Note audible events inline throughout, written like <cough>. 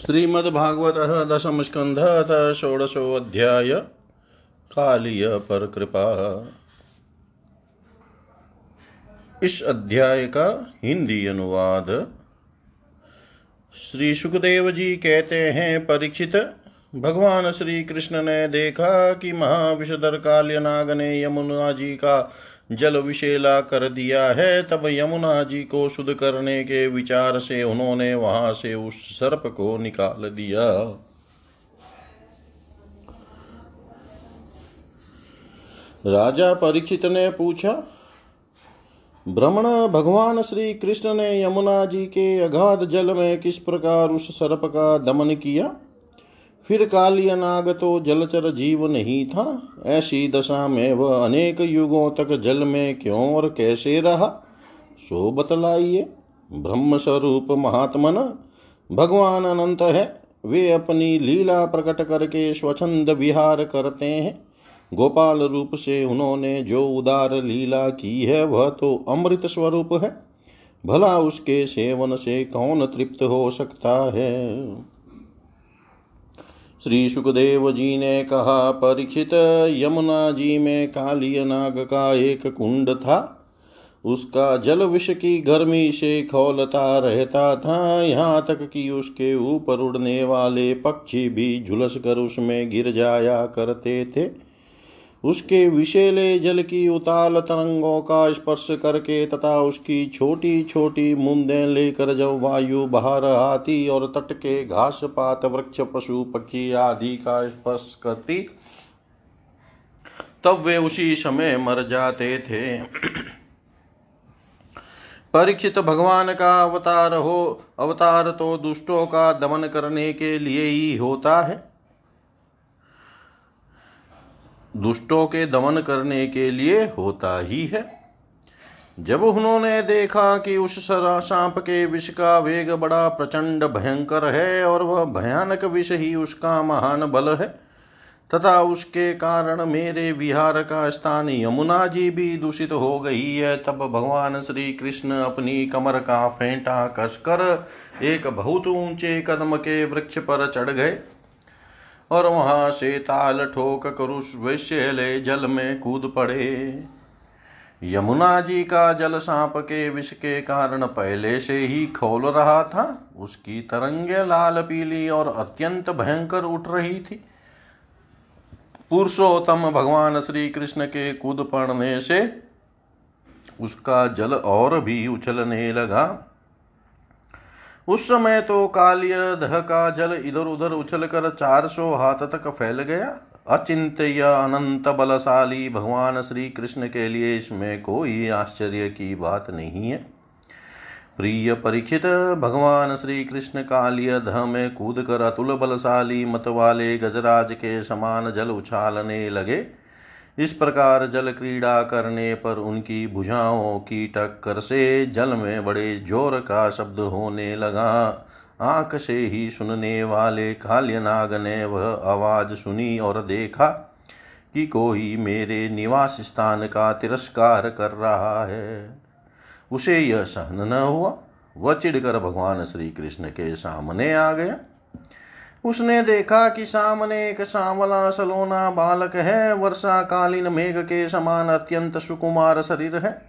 श्रीमद्भागवत दशम स्कंध षोडशोऽध्याय कालीय पर कृपा। इस अध्याय का हिंदी अनुवाद। श्री सुखदेव जी कहते हैं, परीक्षित, भगवान श्री कृष्ण ने देखा कि महाविषधर काल्यनाग ने यमुना जी का जल विशेला कर दिया है, तब यमुना जी को शुद्ध करने के विचार से उन्होंने वहाँ से उस सर्प को निकाल दिया। राजा परीक्षित ने पूछा भ्रमण भगवान श्री कृष्ण ने यमुना जी के अगाध जल में किस प्रकार उस सर्प का दमन किया? फिर कालियनाग तो जलचर जीव नहीं था। ऐसी दशा में वह अनेक युगों तक जल में क्यों और कैसे रहा? सो बतलाइए ब्रह्म स्वरूप महात्मन, भगवान अनंत है। वे अपनी लीला प्रकट करके स्वच्छंद विहार करते हैं। गोपाल रूप से उन्होंने जो उदार लीला की है, वह तो अमृत स्वरूप है। भला उसके सेवन से कौन तृप्त हो सकता है? श्री सुखदेव जी ने कहा, परीक्षित, यमुना जी में काली नाग का एक कुंड था। उसका जल विष की गर्मी से खोलता रहता था। यहाँ तक कि उसके ऊपर उड़ने वाले पक्षी भी झुलस कर उसमें गिर जाया करते थे। उसके विशेले जल की उताल तरंगों का स्पर्श करके तथा उसकी छोटी छोटी मुंदे लेकर जब वायु बाहर आती और तट के घास पात वृक्ष, पशु, पक्षी आदि का स्पर्श करती, तब वे उसी समय मर जाते थे। परीक्षित भगवान का अवतार हो, अवतार तो दुष्टों का दमन करने के लिए ही होता है। दुष्टों के दमन करने के लिए होता ही है। जब उन्होंने देखा कि उस सांप के विष का वेग बड़ा प्रचंड भयंकर है और वह भयानक विष ही उसका महान बल है, तथा उसके कारण मेरे विहार का स्थान यमुना जी भी दूषित हो गई है, तब भगवान श्री कृष्ण अपनी कमर का फेंटा कसकर एक बहुत ऊँचे कदम के वृक्ष पर चढ़ गए। और वहाँ से ताल ठोक कर उस वैश्यले जल में कूद पड़े। यमुना जी का जल सांप के विष के कारण पहले से ही खोल रहा था। उसकी तरंगे लाल, पीली और अत्यंत भयंकर उठ रही थी। पुरुषोत्तम भगवान श्री कृष्ण के कूद पड़ने से उसका जल और भी उछलने लगा। उस समय तो कालिय दह का जल इधर उधर उछल कर चार सौ हाथ तक फैल गया। अचिंत अनंत बलशाली भगवान श्री कृष्ण के लिए इसमें कोई आश्चर्य की बात नहीं है। प्रिय परीक्षित, भगवान श्री कृष्ण कालिय ध में कूद कर अतुल बलशाली मत वाले गजराज के समान जल उछालने लगे। इस प्रकार जल क्रीड़ा करने पर उनकी भुजाओं की टक्कर से जल में बड़े ज़ोर का शब्द होने लगा। आँख से ही सुनने वाले काल्यनाग ने वह आवाज़ सुनी और देखा कि कोई मेरे निवास स्थान का तिरस्कार कर रहा है। उसे यह सहन न हुआ। वह चिढ़कर भगवान श्री कृष्ण के सामने आ गया। उसने देखा कि सामने एक सांवला सलोना बालक है। वर्षा कालीन मेघ के समान अत्यंत सुकुमार शरीर है।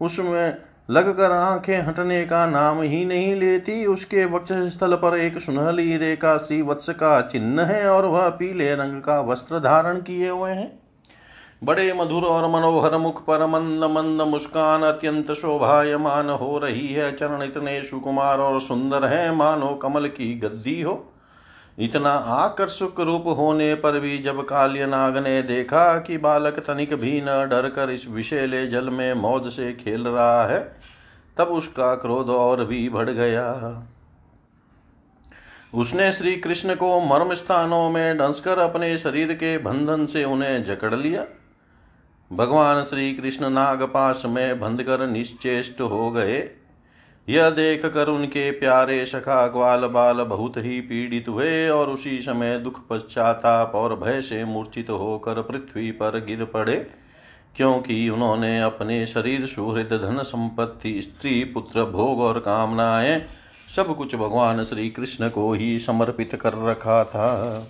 उसमें लगकर आँखें हटने का नाम ही नहीं लेती। उसके वक्ष स्थल पर एक सुनहली रेखा श्री वत्स का चिन्ह है और वह पीले रंग का वस्त्र धारण किए हुए हैं। बड़े मधुर और मनोहर मुख पर मंद मंद मुस्कान अत्यंत शोभायमान हो रही है। चरण इतने सुकुमार और सुंदर है। मानो कमल की गद्दी हो। इतना आकर्षक रूप होने पर भी जब काल्य नाग ने देखा कि बालक तनिक भी न डर कर इस विषेले जल में मौज से खेल रहा है, तब उसका क्रोध और भी बढ़ गया। उसने श्री कृष्ण को मर्म स्थानों में डंसकर अपने शरीर के बंधन से उन्हें जकड़ लिया। भगवान श्री कृष्ण नागपाश में बंध कर निश्चेष्ट हो गए। यह देख कर उनके प्यारे सखा ग्वाल बाल बहुत ही पीड़ित हुए और उसी समय दुख पश्चाताप और भय से मूर्छित होकर पृथ्वी पर गिर पड़े, क्योंकि उन्होंने अपने शरीर, सुहृद, धन संपत्ति, स्त्री, पुत्र, भोग और कामनाएँ सब कुछ भगवान श्री कृष्ण को ही समर्पित कर रखा था।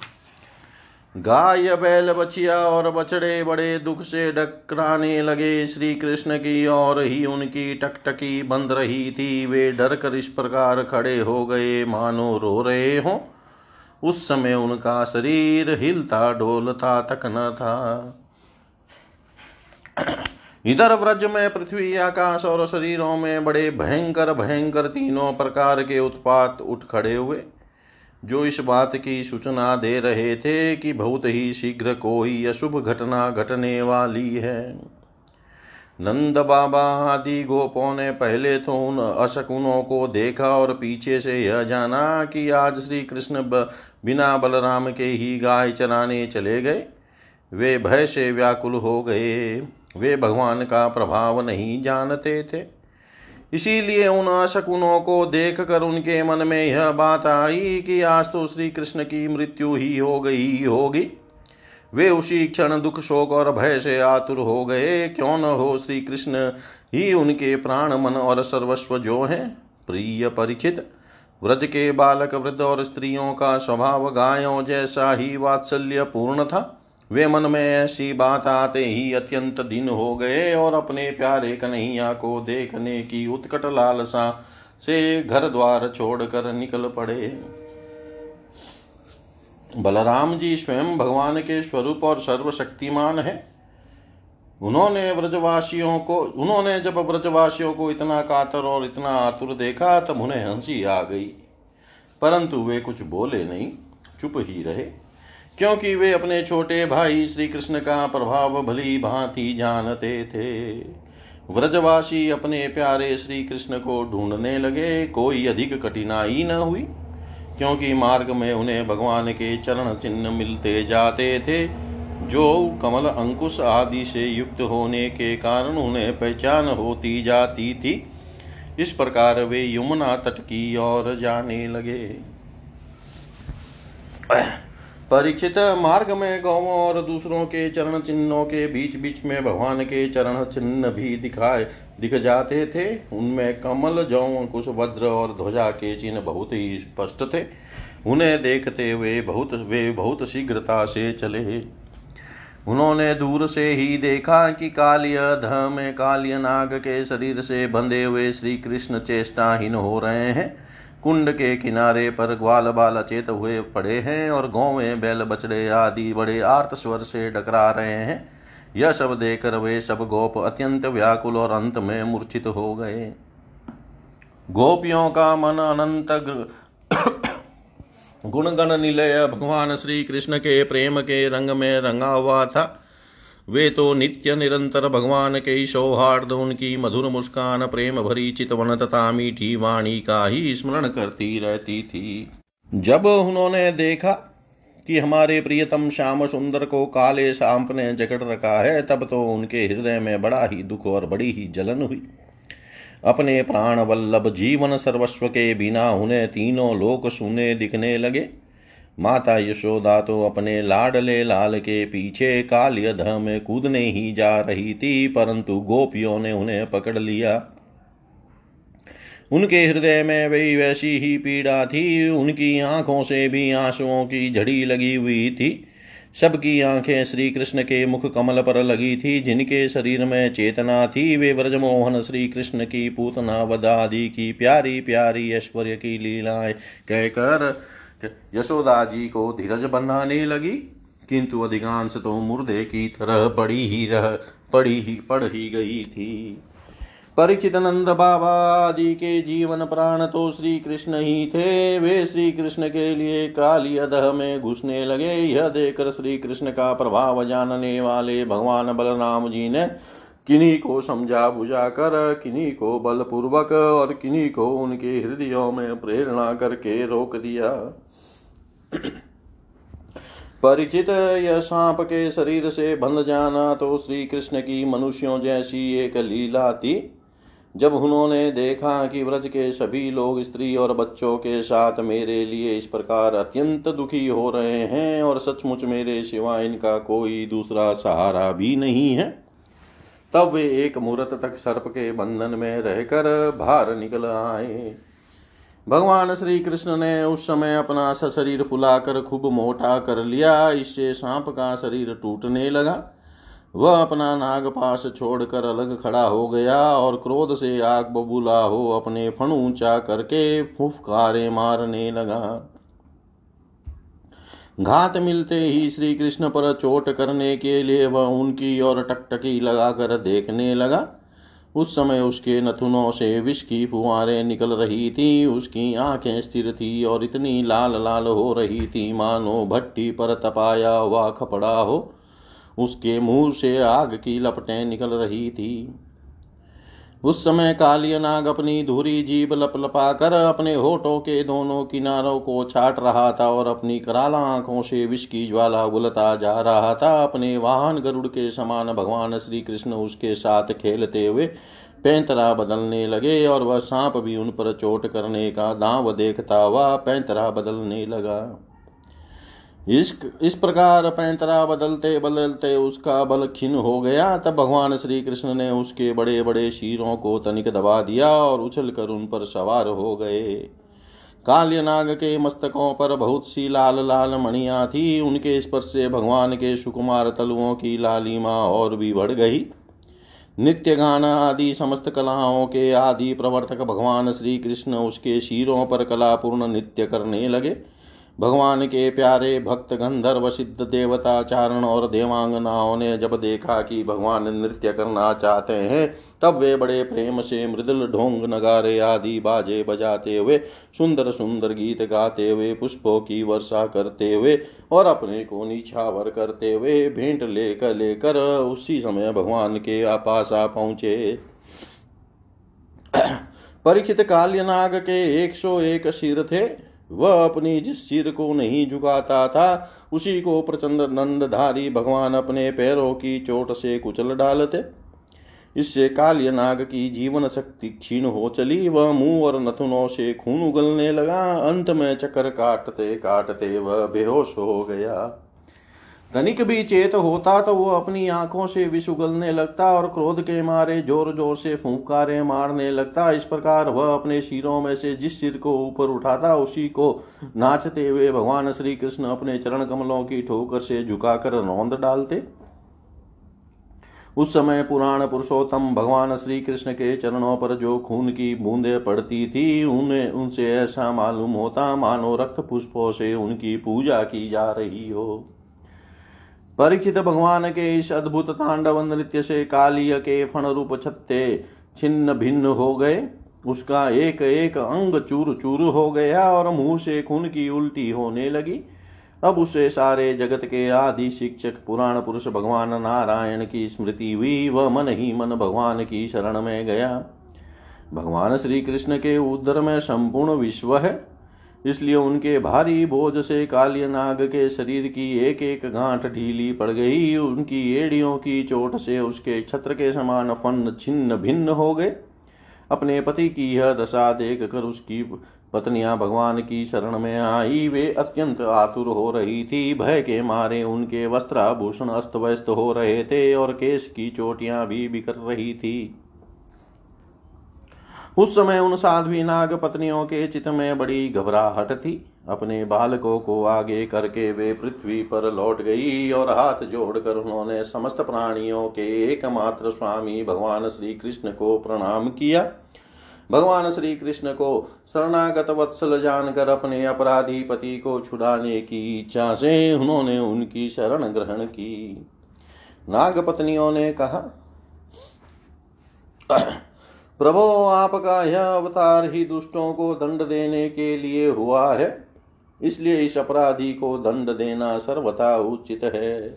गाय बैल बचिया और बछड़े बड़े दुख से डकराने लगे। श्री कृष्ण की और ही उनकी टकटकी बंद रही थी। वे डर कर इस प्रकार खड़े हो गए। मानो रो रहे हो। उस समय उनका शरीर हिलता डोलता तक न था। इधर व्रज में पृथ्वी, आकाश और शरीरों में बड़े भयंकर भयंकर तीनों प्रकार के उत्पात उठ खड़े हुए। जो इस बात की सूचना दे रहे थे कि बहुत ही शीघ्र कोई अशुभ घटना घटने वाली है। नंद बाबा आदि गोपों ने पहले तो उन अशकुनों को देखा और पीछे से यह जाना कि आज श्री कृष्ण बिना बलराम के ही गाय चराने चले गए। वे भय से व्याकुल हो गए। वे भगवान का प्रभाव नहीं जानते थे। इसीलिए उन अशकुनों को देख कर उनके मन में यह बात आई कि आज तो श्री कृष्ण की मृत्यु ही हो गई होगी। वे उसी क्षण दुख, शोक और भय से आतुर हो गए। क्यों न हो श्री कृष्ण ही उनके प्राण, मन और सर्वस्व जो है? प्रिय परिचित, व्रज के बालक, वृद्ध और स्त्रियों का स्वभाव गायों जैसा ही वात्सल्य पूर्ण था। वे मन में ऐसी बात आते ही अत्यंत दिन हो गए और अपने प्यारे कन्हैया को देखने की उत्कट लालसा से घर द्वार छोड़कर निकल पड़े। बलराम जी स्वयं भगवान के स्वरूप और सर्वशक्तिमान है। उन्होंने व्रजवासियों को, उन्होंने जब व्रजवासियों को इतना कातर और इतना आतुर देखा, तब उन्हें हँसी आ गई। परंतु वे कुछ बोले नहीं, चुप ही रहे। क्योंकि वे अपने छोटे भाई श्री कृष्ण का प्रभाव भली भांति जानते थे। व्रजवासी अपने प्यारे श्री कृष्ण को ढूँढने लगे। कोई अधिक कठिनाई न हुई, क्योंकि मार्ग में उन्हें भगवान के चरण चिन्ह मिलते जाते थे, जो कमल अंकुश आदि से युक्त होने के कारण उन्हें पहचान होती जाती थी। इस प्रकार वे यमुना तट की ओर जाने लगे। परिचित मार्ग में गौवों और दूसरों के चरण चिन्हों के बीच बीच में भगवान के चरण चिन्ह भी दिखाए, दिख जाते थे। उनमें कमल, जौ कुश वज्र और ध्वजा के चिन्ह बहुत ही स्पष्ट थे। उन्हें देखते हुए बहुत, वे बहुत शीघ्रता से चले। उन्होंने दूर से ही देखा कि कालिय धम कालिय नाग के शरीर से बंधे हुए श्री कृष्ण चेष्टाहीन हो रहे हैं। कुंड के किनारे पर ग्वाल बाल अचेत हुए पड़े हैं और गौवे बैल बछड़े आदि बड़े आर्त स्वर से डकरा रहे हैं। यह सब देखकर वे सब गोप अत्यंत व्याकुल और अंत में मूर्छित हो गए। गोपियों का मन अनंत गुणगण निलय। भगवान श्री कृष्ण के प्रेम के रंग में रंगा हुआ था। वे तो नित्य निरंतर भगवान के सौहार्द, उनकी मधुर मुस्कान प्रेम भरी चितवन तथा मीठी वाणी का ही स्मरण करती रहती थी। जब उन्होंने देखा कि हमारे प्रियतम श्याम सुंदर को काले सांप ने जकड़ रखा है, तब तो उनके हृदय में बड़ा ही दुख और बड़ी ही जलन हुई। अपने प्राण वल्लभ जीवन सर्वस्व के बिना उन्हें तीनों लोक सुने दिखने लगे। माता यशोदा तो अपने लाडले लाल के पीछे काल्यध में कूदने ही जा रही थी, परंतु गोपियों ने उन्हें पकड़ लिया। उनके हृदय में वही वैसी ही पीड़ा थी, उनकी आँखों से भी आंसुओं की झड़ी लगी हुई थी। सबकी आँखें श्री कृष्ण के मुख कमल पर लगी थी, जिनके शरीर में चेतना थी। वे व्रजमोहन श्री कृष्ण की पूतना, वदादि की प्यारी प्यारी ऐश्वर्य की लीलाएँ कहकर यशोदा जी को धीरज बनाने लगी, किंतु अधिकांश तो मुर्दे की तरह पड़ी ही रह, पड़ी ही पड़ ही गई थी। परिचित नंद बाबा आदि के जीवन प्राण तो श्री कृष्ण ही थे। वे श्री कृष्ण के लिए काली अधह में घुसने लगे। यह देखकर श्री कृष्ण का प्रभाव जानने वाले भगवान बलराम जी ने किन्हीं को समझा बुझा कर किन्हीं को बलपूर्वक और किन्हीं को उनके हृदयों में प्रेरणा करके रोक दिया। परिचित यह सांप के शरीर से बंध जाना तो श्री कृष्ण की मनुष्यों जैसी एक लीला थी। जब उन्होंने देखा कि व्रज के सभी लोग स्त्री और बच्चों के साथ मेरे लिए इस प्रकार अत्यंत दुखी हो रहे हैं और सचमुच मेरे सिवा इनका कोई दूसरा सहारा भी नहीं है। तब वे एक मुहूर्त तक सर्प के बंधन में रहकर बाहर निकल आए। भगवान श्री कृष्ण ने उस समय अपना शरीर फुलाकर खूब मोटा कर लिया। इससे सांप का शरीर टूटने लगा। वह अपना नागपाश छोड़कर अलग खड़ा हो गया और क्रोध से आग बबूला हो अपने फण ऊँचा करके फुफकारे मारने लगा। घात मिलते ही श्री कृष्ण पर चोट करने के लिए वह उनकी ओर टकटकी लगाकर देखने लगा। उस समय उसके नथुनों से विष की फुहारें निकल रही थी, उसकी आँखें स्थिर थी और इतनी लाल लाल हो रही थी, मानो भट्टी पर तपाया हुआ खपड़ा हो। उसके मुँह से आग की लपटें निकल रही थी। उस समय कालिय नाग अपनी धुरी जीभ लपलपा कर अपने होठों के दोनों किनारों को छाट रहा था और अपनी कराला आँखों से विष की ज्वाला उलता जा रहा था। अपने वाहन गरुड़ के समान भगवान श्री कृष्ण उसके साथ खेलते हुए पैंतरा बदलने लगे और वह सांप भी उन पर चोट करने का दाव देखता हुआ पैंतरा बदलने लगा। इस इस प्रकार पैंतरा बदलते बदलते उसका बल क्षीण हो गया। तब भगवान श्री कृष्ण ने उसके बड़े बड़े शीरों को तनिक दबा दिया और उछल कर उन पर सवार हो गए। काल्यनाग के मस्तकों पर बहुत सी लाल लाल मणियाँ थी। उनके स्पर्श से भगवान के सुकुमार तलुओं की लालिमा और भी बढ़ गई। नित्य गान आदि समस्त कलाओं के आदि प्रवर्तक भगवान श्री कृष्ण उसके शीरों पर कलापूर्ण नित्य करने लगे। भगवान के प्यारे भक्त गंधर्व सिद्ध देवता चारण और देवांगनाओं ने जब देखा कि भगवान नृत्य करना चाहते हैं, तब वे बड़े प्रेम से मृदुल ढोंग नगारे आदि बाजे बजाते हुए, सुंदर सुंदर गीत गाते हुए, पुष्पों की वर्षा करते हुए और अपने को निछावर करते हुए भेंट लेकर लेकर उसी समय भगवान के पास आ पहुँचे। <clears throat> परीक्षित काल्यनाग के एक सौ एक सिर थे। वह अपनी जिस सिर को नहीं झुकाता था, उसी को प्रचंड नंदधारी भगवान अपने पैरों की चोट से कुचल डालते। इससे काल्य नाग की जीवन शक्ति क्षीण हो चली, वह मुँह और नथुनों से खून उगलने लगा। अंत में चक्कर काटते काटते वह बेहोश हो गया। धनिक भी चेत होता तो वो अपनी आँखों से विष उगलने लगता और क्रोध के मारे ज़ोर ज़ोर से फूंकारे मारने लगता। इस प्रकार वह अपने शिरों में से जिस सिर को ऊपर उठाता, उसी को नाचते हुए भगवान श्री कृष्ण अपने चरण कमलों की ठोकर से झुकाकर रौंद डालते। उस समय पुराण पुरुषोत्तम भगवान श्री कृष्ण के चरणों पर जो खून की बूंदे पड़ती थी, उन्हें, उनसे ऐसा मालूम होता, मानो रक्त पुष्पों से उनकी पूजा की जा रही हो। परीक्षित भगवान के इस अद्भुत तांडव नृत्य से कालिय के फण रूप छत्ते छिन्न भिन्न हो गए। उसका एक एक अंग चूर चूर हो गया और मुँह से खून की उल्टी होने लगी। अब उसे सारे जगत के आदि शिक्षक, पुराण पुरुष, भगवान नारायण की स्मृति हुई, वह मन ही मन भगवान की शरण में गया। भगवान श्री कृष्ण के उदर में संपूर्ण विश्व है। इसलिए उनके भारी बोझ से कालिय नाग के शरीर की एक एक गांठ ढीली पड़ गई। उनकी एड़ियों की चोट से उसके छत्र के समान फन छिन्न भिन्न हो गए। अपने पति की यह दशा देख कर उसकी पत्नियाँ भगवान की शरण में आई। वे अत्यंत आतुर हो रही थी। भय के मारे उनके वस्त्राभूषण अस्त व्यस्त हो रहे थे और केश की चोटियाँ भी बिखर रही थी। उस समय उन साध्वी नाग पत्नियों के चित में बड़ी घबराहट थी। अपने बालकों को आगे करके वे पृथ्वी पर लौट गई और हाथ जोड़कर उन्होंने समस्त प्राणियों के एकमात्र स्वामी भगवान श्री कृष्ण को प्रणाम किया। भगवान श्री कृष्ण को शरणागत वत्सल जानकर अपने अपराधी पति को छुड़ाने की इच्छा से उन्होंने उनकी शरण ग्रहण की। नाग पत्नियों ने कहा प्रभो आपका यह अवतार ही दुष्टों को दंड देने के लिए हुआ है। इसलिए इस अपराधी को दंड देना सर्वथा उचित है।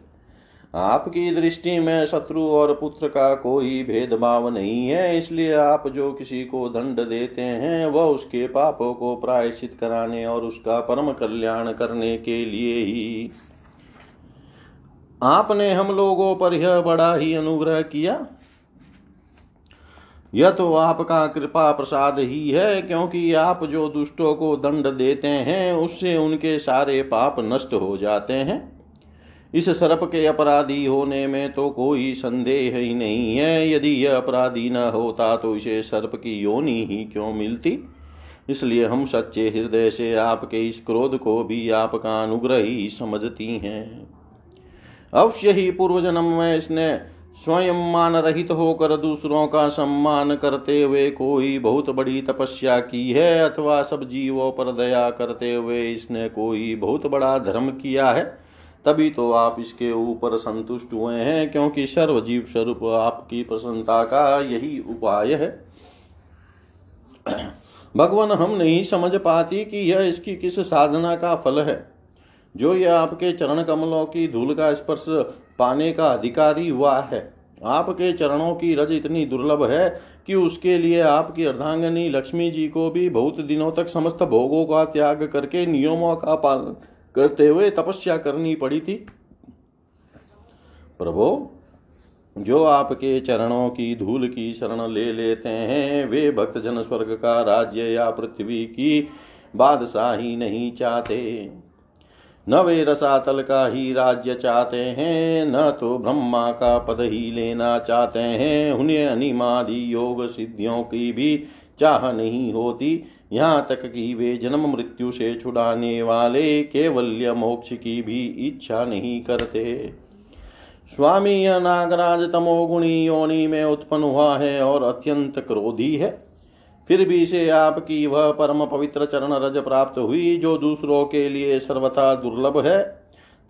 आपकी दृष्टि में शत्रु और पुत्र का कोई भेदभाव नहीं है, इसलिए आप जो किसी को दंड देते हैं, वह उसके पापों को प्रायश्चित कराने और उसका परम कल्याण करने के लिए ही। आपने हम लोगों पर यह बड़ा ही अनुग्रह किया। यह तो आपका कृपा प्रसाद ही है, क्योंकि आप जो दुष्टों को दंड देते हैं, उससे उनके सारे पाप नष्ट हो जाते हैं। इस सर्प के अपराधी होने में तो कोई संदेह ही नहीं है। यदि यह अपराधी न होता तो इसे सर्प की योनि ही क्यों मिलती? इसलिए हम सच्चे हृदय से आपके इस क्रोध को भी आपका अनुग्रह ही समझती हैं। अवश्य ही पूर्व जन्म में इसने स्वयं मान रहित होकर दूसरों का सम्मान करते हुए कोई बहुत बड़ी तपस्या की है अथवा सब जीवों पर दया करते हुए इसने कोई बहुत बड़ा धर्म किया है? तभी तो आप इसके ऊपर संतुष्ट हुए हैं, क्योंकि सर्वजीव स्वरूप आपकी प्रसन्नता का यही उपाय है। भगवान, हम नहीं समझ पाती कि यह इसकी किस साधना का फल है। जो यह आपके चरण कमलों की धूल का स्पर्श पाने का अधिकारी हुआ है। आपके चरणों की रज इतनी दुर्लभ है कि उसके लिए आपकी अर्धांगनी लक्ष्मी जी को भी बहुत दिनों तक समस्त भोगों का त्याग करके नियमों का पालन करते हुए तपस्या करनी पड़ी थी। प्रभो, जो आपके चरणों की धूल की शरण ले लेते हैं, वे भक्त जन स्वर्ग का राज्य या पृथ्वी की बादशाही नहीं चाहते। न वे रसातल का ही राज्य चाहते हैं, न तो ब्रह्मा का पद ही लेना चाहते हैं। उन्हें अनिमादि योग सिद्धियों की भी चाह नहीं होती। यहाँ तक कि वे जन्म मृत्यु से छुड़ाने वाले केवल्य मोक्ष की भी इच्छा नहीं करते। स्वामी यह नागराज तमोगुणी योनि में उत्पन्न हुआ है और अत्यंत क्रोधी है। फिर भी इसे आपकी वह परम पवित्र चरण रज प्राप्त हुई, जो दूसरों के लिए सर्वथा दुर्लभ है,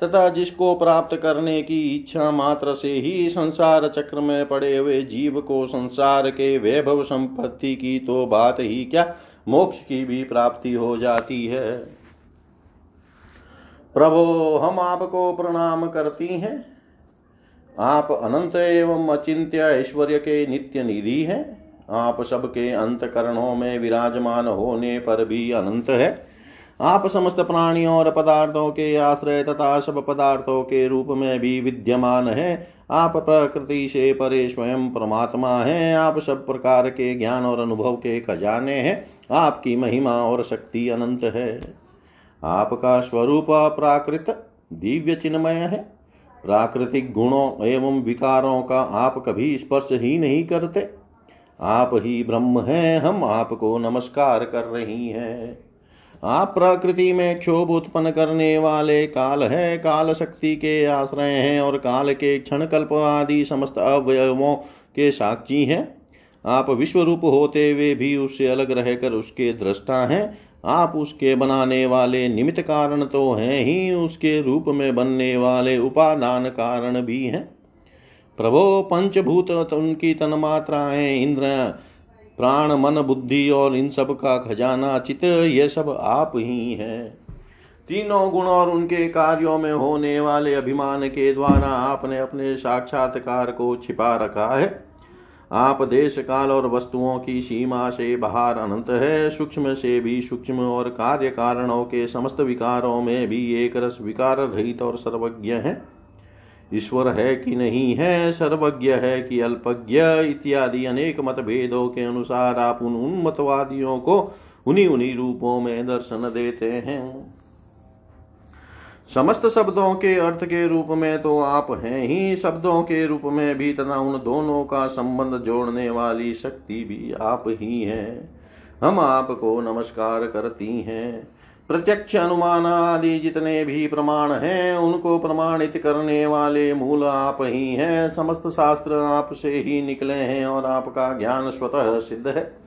तथा जिसको प्राप्त करने की इच्छा मात्र से ही संसार चक्र में पड़े हुए जीव को संसार के वैभव संपत्ति की तो बात ही क्या, मोक्ष की भी प्राप्ति हो जाती है। प्रभो, हम आपको प्रणाम करती हैं। आप अनंत एवं अचिंत्य ऐश्वर्य के नित्य निधि हैं। आप सबके अंतकरणों में विराजमान होने पर भी अनंत है। आप समस्त प्राणियों और पदार्थों के आश्रय तथा सब पदार्थों के रूप में भी विद्यमान है। आप प्रकृति से परे स्वयं परमात्मा है। आप सब प्रकार के ज्ञान और अनुभव के खजाने हैं। आपकी महिमा और शक्ति अनंत है। आपका स्वरूप प्राकृत, दिव्य चिन्मय है। प्राकृतिक गुणों एवं विकारों का आप कभी स्पर्श ही नहीं करते। आप ही ब्रह्म हैं, हम आपको नमस्कार कर रही हैं। आप प्रकृति में क्षोभ उत्पन्न करने वाले काल है, काल शक्ति के आश्रय हैं और काल के क्षण कल्प आदि समस्त अवयवों के साक्षी हैं। आप विश्व रूप होते हुए भी उससे अलग रहकर उसके दृष्टा हैं। आप उसके बनाने वाले निमित्त कारण तो हैं ही, उसके रूप में बनने वाले उपादान कारण भी हैं। प्रभो पंचभूत उनकी तन तन्मात्राएँ इंद्र, प्राण, मन, बुद्धि और इन सब का खजाना चित, ये सब आप ही हैं। तीनों गुण और उनके कार्यों में होने वाले अभिमान के द्वारा आपने अपने साक्षात्कार को छिपा रखा है। आप देश काल और वस्तुओं की सीमा से बाहर अनंत है। सूक्ष्म से भी सूक्ष्म और कार्य कारणों के समस्त विकारों में भी एक रस विकार रहित और सर्वज्ञ है। ईश्वर है कि नहीं है, सर्वज्ञ है कि अल्पज्ञ, इत्यादि अनेक मतभेदों के अनुसार आप उन उन मतवादियों को उन्हीं उन्हीं रूपों में दर्शन देते हैं। समस्त शब्दों के अर्थ के रूप में तो आप हैं ही, शब्दों के रूप में भी तथा उन दोनों का संबंध जोड़ने वाली शक्ति भी आप ही हैं। हम आपको नमस्कार करती हैं। प्रत्यक्ष अनुमान आदि जितने भी प्रमाण हैं, उनको प्रमाणित करने वाले मूल आप ही हैं। समस्त शास्त्र आप से ही निकले हैं और आपका ज्ञान स्वतः सिद्ध है।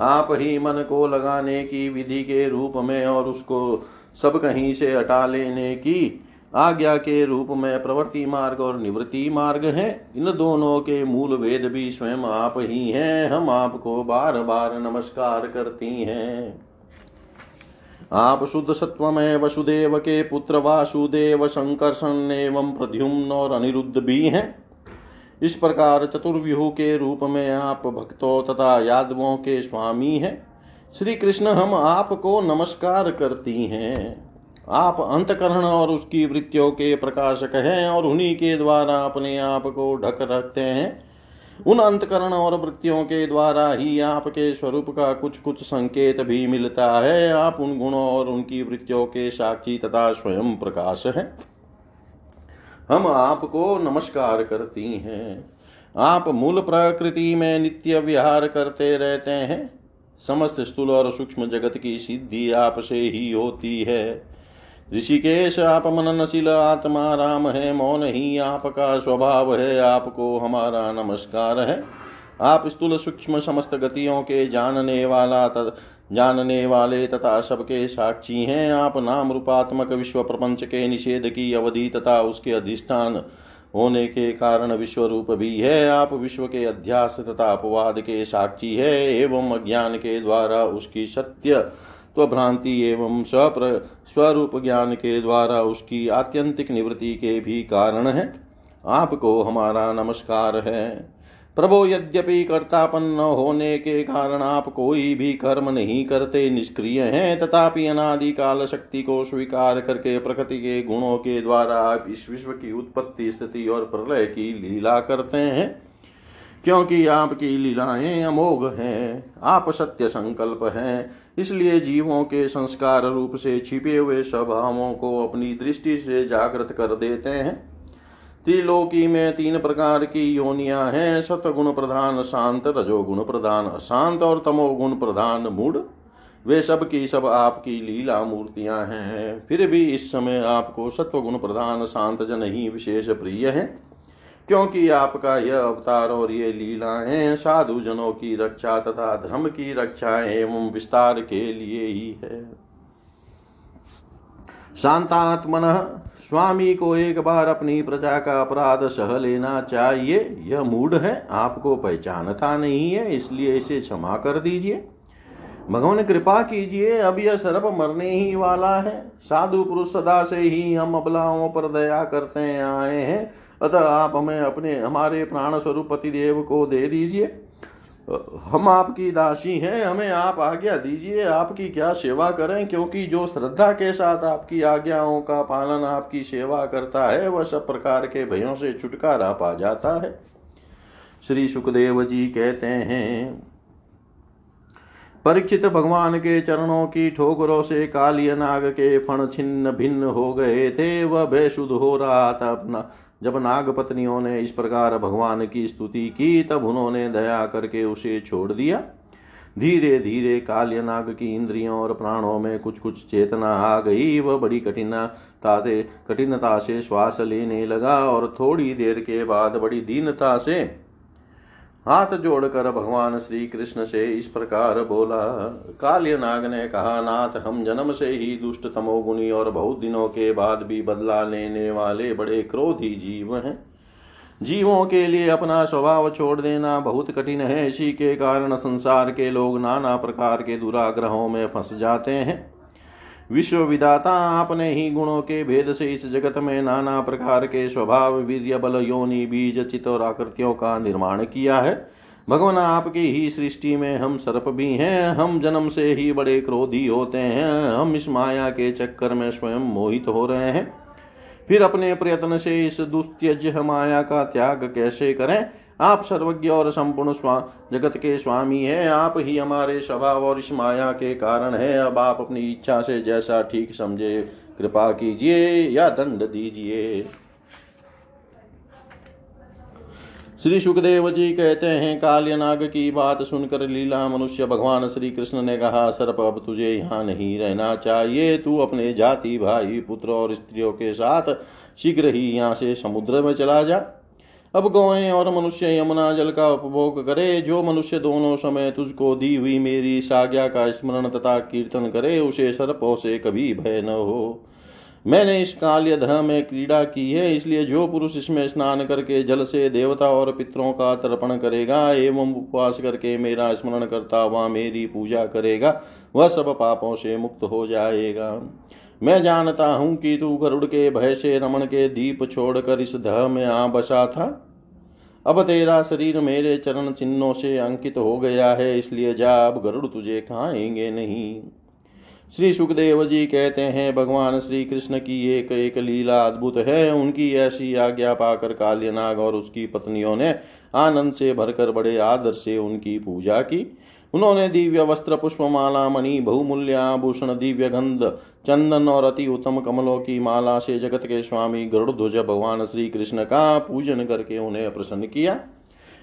आप ही मन को लगाने की विधि के रूप में और उसको सब कहीं से हटा लेने की आज्ञा के रूप में प्रवृत्ति मार्ग और निवृत्ति मार्ग है। इन दोनों के मूल वेद भी स्वयं आप ही हैं। हम आपको बार बार नमस्कार करती हैं। आप शुद्ध सत्व में वसुदेव के पुत्र वासुदेव संकर्षण एवं प्रद्युम्न और अनिरुद्ध भी हैं। इस प्रकार चतुर्व्यूह के रूप में आप भक्तों तथा यादवों के स्वामी हैं। श्री कृष्ण हम आपको नमस्कार करती हैं। आप अंतकरण और उसकी वृत्तियों के प्रकाशक हैं और उन्हीं के द्वारा अपने आप को ढक रखते हैं। उन अंतकरण और वृत्तियों के द्वारा ही आपके स्वरूप का कुछ कुछ संकेत भी मिलता है। आप उन गुणों और उनकी वृत्तियों के साक्षी तथा स्वयं प्रकाश है। हम आपको नमस्कार करती हैं। आप मूल प्रकृति में नित्य विहार करते रहते हैं। समस्त स्थूल और सूक्ष्म जगत की सिद्धि आपसे ही होती है। ऋषिकेश आप मननशील आत्मा राम है, मौन ही आपका स्वभाव है, आपको हमारा नमस्कार है। आप स्थूल सूक्ष्म समस्त गतियों के जानने वाला जानने वाले तथा सबके साक्षी हैं। आप नाम रूपात्मक विश्व प्रपंच के निषेध की अवधि तथा उसके अधिष्ठान होने के कारण विश्व रूप भी है। आप विश्व के अध्यास तथा अपवाद के साक्षी है, एवं अज्ञान के द्वारा उसकी सत्य भ्रांति एवं स्वरूप ज्ञान के द्वारा उसकी आत्यंतिक निवृत्ति के भी कारण है। आपको हमारा नमस्कार है। प्रभो, यद्यपि कर्तापन्न होने के कारण आप कोई भी कर्म नहीं करते, निष्क्रिय हैं, तथापि अनादि काल शक्ति को स्वीकार करके प्रकृति के गुणों के द्वारा आप इस विश्व की उत्पत्ति, स्थिति और प्रलय की लीला करते हैं। क्योंकि आपकी लीलाएँ अमोघ हैं, आप सत्य संकल्प हैं। इसलिए जीवों के संस्कार रूप से छिपे हुए स्वभावों को अपनी दृष्टि से जागृत कर देते हैं। त्रिलोकी में तीन प्रकार की योनिया हैं सतगुण प्रधान शांत, रजोगुण प्रधान अशांत और तमोगुण प्रधान मूड वे सब की सब आपकी लीला मूर्तियाँ हैं। फिर भी इस समय आपको सत्वगुण प्रधान शांत जन ही विशेष प्रिय है। क्योंकि आपका यह अवतार और ये लीलाएँ साधु जनों की रक्षा तथा धर्म की रक्षा एवं विस्तार के लिए ही है। शांतात्मन, स्वामी को एक बार अपनी प्रजा का अपराध सह लेना चाहिए। यह मूड है, आपको पहचानता नहीं है, इसलिए इसे क्षमा कर दीजिए। भगवान कृपा कीजिए, अब यह सर्प मरने ही वाला है। साधु पुरुष सदा से ही हम अबलाओं पर दया करते आए हैं। अतः आप हमें अपने, हमारे प्राण स्वरूप पति देव को दे दीजिए। हम आपकी दासी हैं, हमें आप आज्ञा दीजिए, आपकी क्या सेवा करें, क्योंकि जो श्रद्धा के साथ आपकी आज्ञाओं का पालन, आपकी सेवा करता है, वह सब प्रकार के भयों से छुटकारा पा जाता है। श्री सुखदेव जी कहते हैं परीक्षित भगवान के चरणों की ठोकरों से कालिय नाग के फण छिन्न भिन्न हो गए थे, वह बेशुद्ध हो रहा था अपना। जब नाग पत्नियों ने इस प्रकार भगवान की स्तुति की, तब उन्होंने दया करके उसे छोड़ दिया। धीरे धीरे काल्य नाग की इंद्रियों और प्राणों में कुछ कुछ चेतना आ गई। वह बड़ी कठिनता कठिनता से श्वास लेने लगा और थोड़ी देर के बाद बड़ी दीनता से हाथ जोड़कर भगवान श्री कृष्ण से इस प्रकार बोला काल्य नाग ने कहा, नाथ, हम जन्म से ही दुष्ट तमोगुणी और बहुत दिनों के बाद भी बदला लेने वाले बड़े क्रोधी जीव हैं। जीवों के लिए अपना स्वभाव छोड़ देना बहुत कठिन है। इसी के कारण संसार के लोग नाना प्रकार के दुराग्रहों में फंस जाते हैं। विश्व विदाता आपने ही गुणों के भेद से इस जगत में नाना प्रकार के स्वभाव, वीर्य, बल, योनि, बीज चित और आकृतियों का निर्माण किया है। भगवान, आपकी ही सृष्टि में हम सर्प भी हैं, हम जन्म से ही बड़े क्रोधी होते हैं, हम इस माया के चक्कर में स्वयं मोहित हो रहे हैं। फिर अपने प्रयत्न से इस दुस्त्यज माया का त्याग कैसे करें? आप सर्वज्ञ और संपूर्ण जगत के स्वामी हैं। आप ही हमारे स्वभाव और इस माया के कारण है। अब आप अपनी इच्छा से जैसा ठीक समझे, कृपा कीजिए या दंड दीजिए। श्री सुखदेव जी कहते हैं, काल्यनाग की बात सुनकर लीला मनुष्य भगवान श्री कृष्ण ने कहा, सर्प, अब तुझे यहाँ नहीं रहना चाहिए। तू अपने जाति, भाई, पुत्र और स्त्रियों के साथ शीघ्र ही यहाँ से समुद्र में चला जा। अब गौएँ और मनुष्य यमुना जल का उपभोग करे। जो मनुष्य दोनों समय तुझको दी हुई मेरी साज्ञा का स्मरण तथा कीर्तन करे, उसे सर्पों से कभी भय न हो। मैंने इस काल्य धह में क्रीड़ा की है, इसलिए जो पुरुष इसमें स्नान करके जल से देवता और पितरों का तर्पण करेगा, एवं उपवास करके मेरा स्मरण करता हुआ मेरी पूजा करेगा, वह सब पापों से मुक्त हो जाएगा। मैं जानता हूँ कि तू गरुड़ के भय से रमन के दीप छोड़कर इस दह में आ बसा था। अब तेरा शरीर मेरे चरण चिन्हों से अंकित हो गया है, इसलिए जा, अब गरुड़ तुझे खाएँगे नहीं। श्री सुखदेव जी कहते हैं, भगवान श्री कृष्ण की एक एक लीला अद्भुत है। उनकी ऐसी आज्ञा पाकर काल्यनाग और उसकी पत्नियों ने आनंद से भरकर बड़े आदर से उनकी पूजा की। उन्होंने दिव्य वस्त्र, पुष्पमाला, मणि, बहुमूल्य आभूषण, दिव्य गंध, चंदन और अति उत्तम कमलों की माला से जगत के स्वामी गरुड़ भगवान श्री कृष्ण का पूजन करके उन्हें प्रसन्न किया।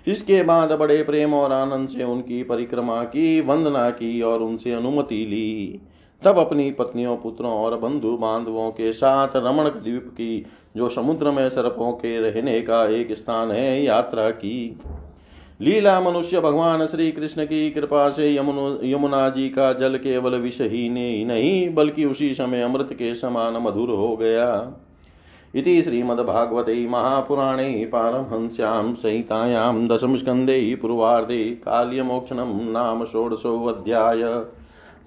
इसके बाद बड़े प्रेम और आनंद से उनकी परिक्रमा की, वंदना की और उनसे अनुमति ली। तब अपनी पत्नियों, पुत्रों और बंधु बांधवों के साथ रमण द्वीप की, जो समुद्र में सर्पों के रहने का एक स्थान है, यात्रा की। लीला मनुष्य भगवान श्री कृष्ण की कृपा से यमुना जी का जल केवल विष ही नहीं, बल्कि उसी समय अमृत के समान मधुर हो गया। इति श्रीमद्भागवते महापुराणे पारमहंस्यां संहितायां दशमस्कन्धे पूर्वार्धे काल्यमोक्षणं नाम षोडशोऽध्याय।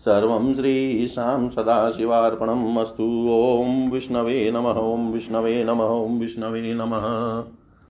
सर्वं श्रीशां सदाशिवार्पणम् अस्तु। ॐ विष्णवे नमः, ॐ विष्णवे नमः, ॐ विष्णवे नमः।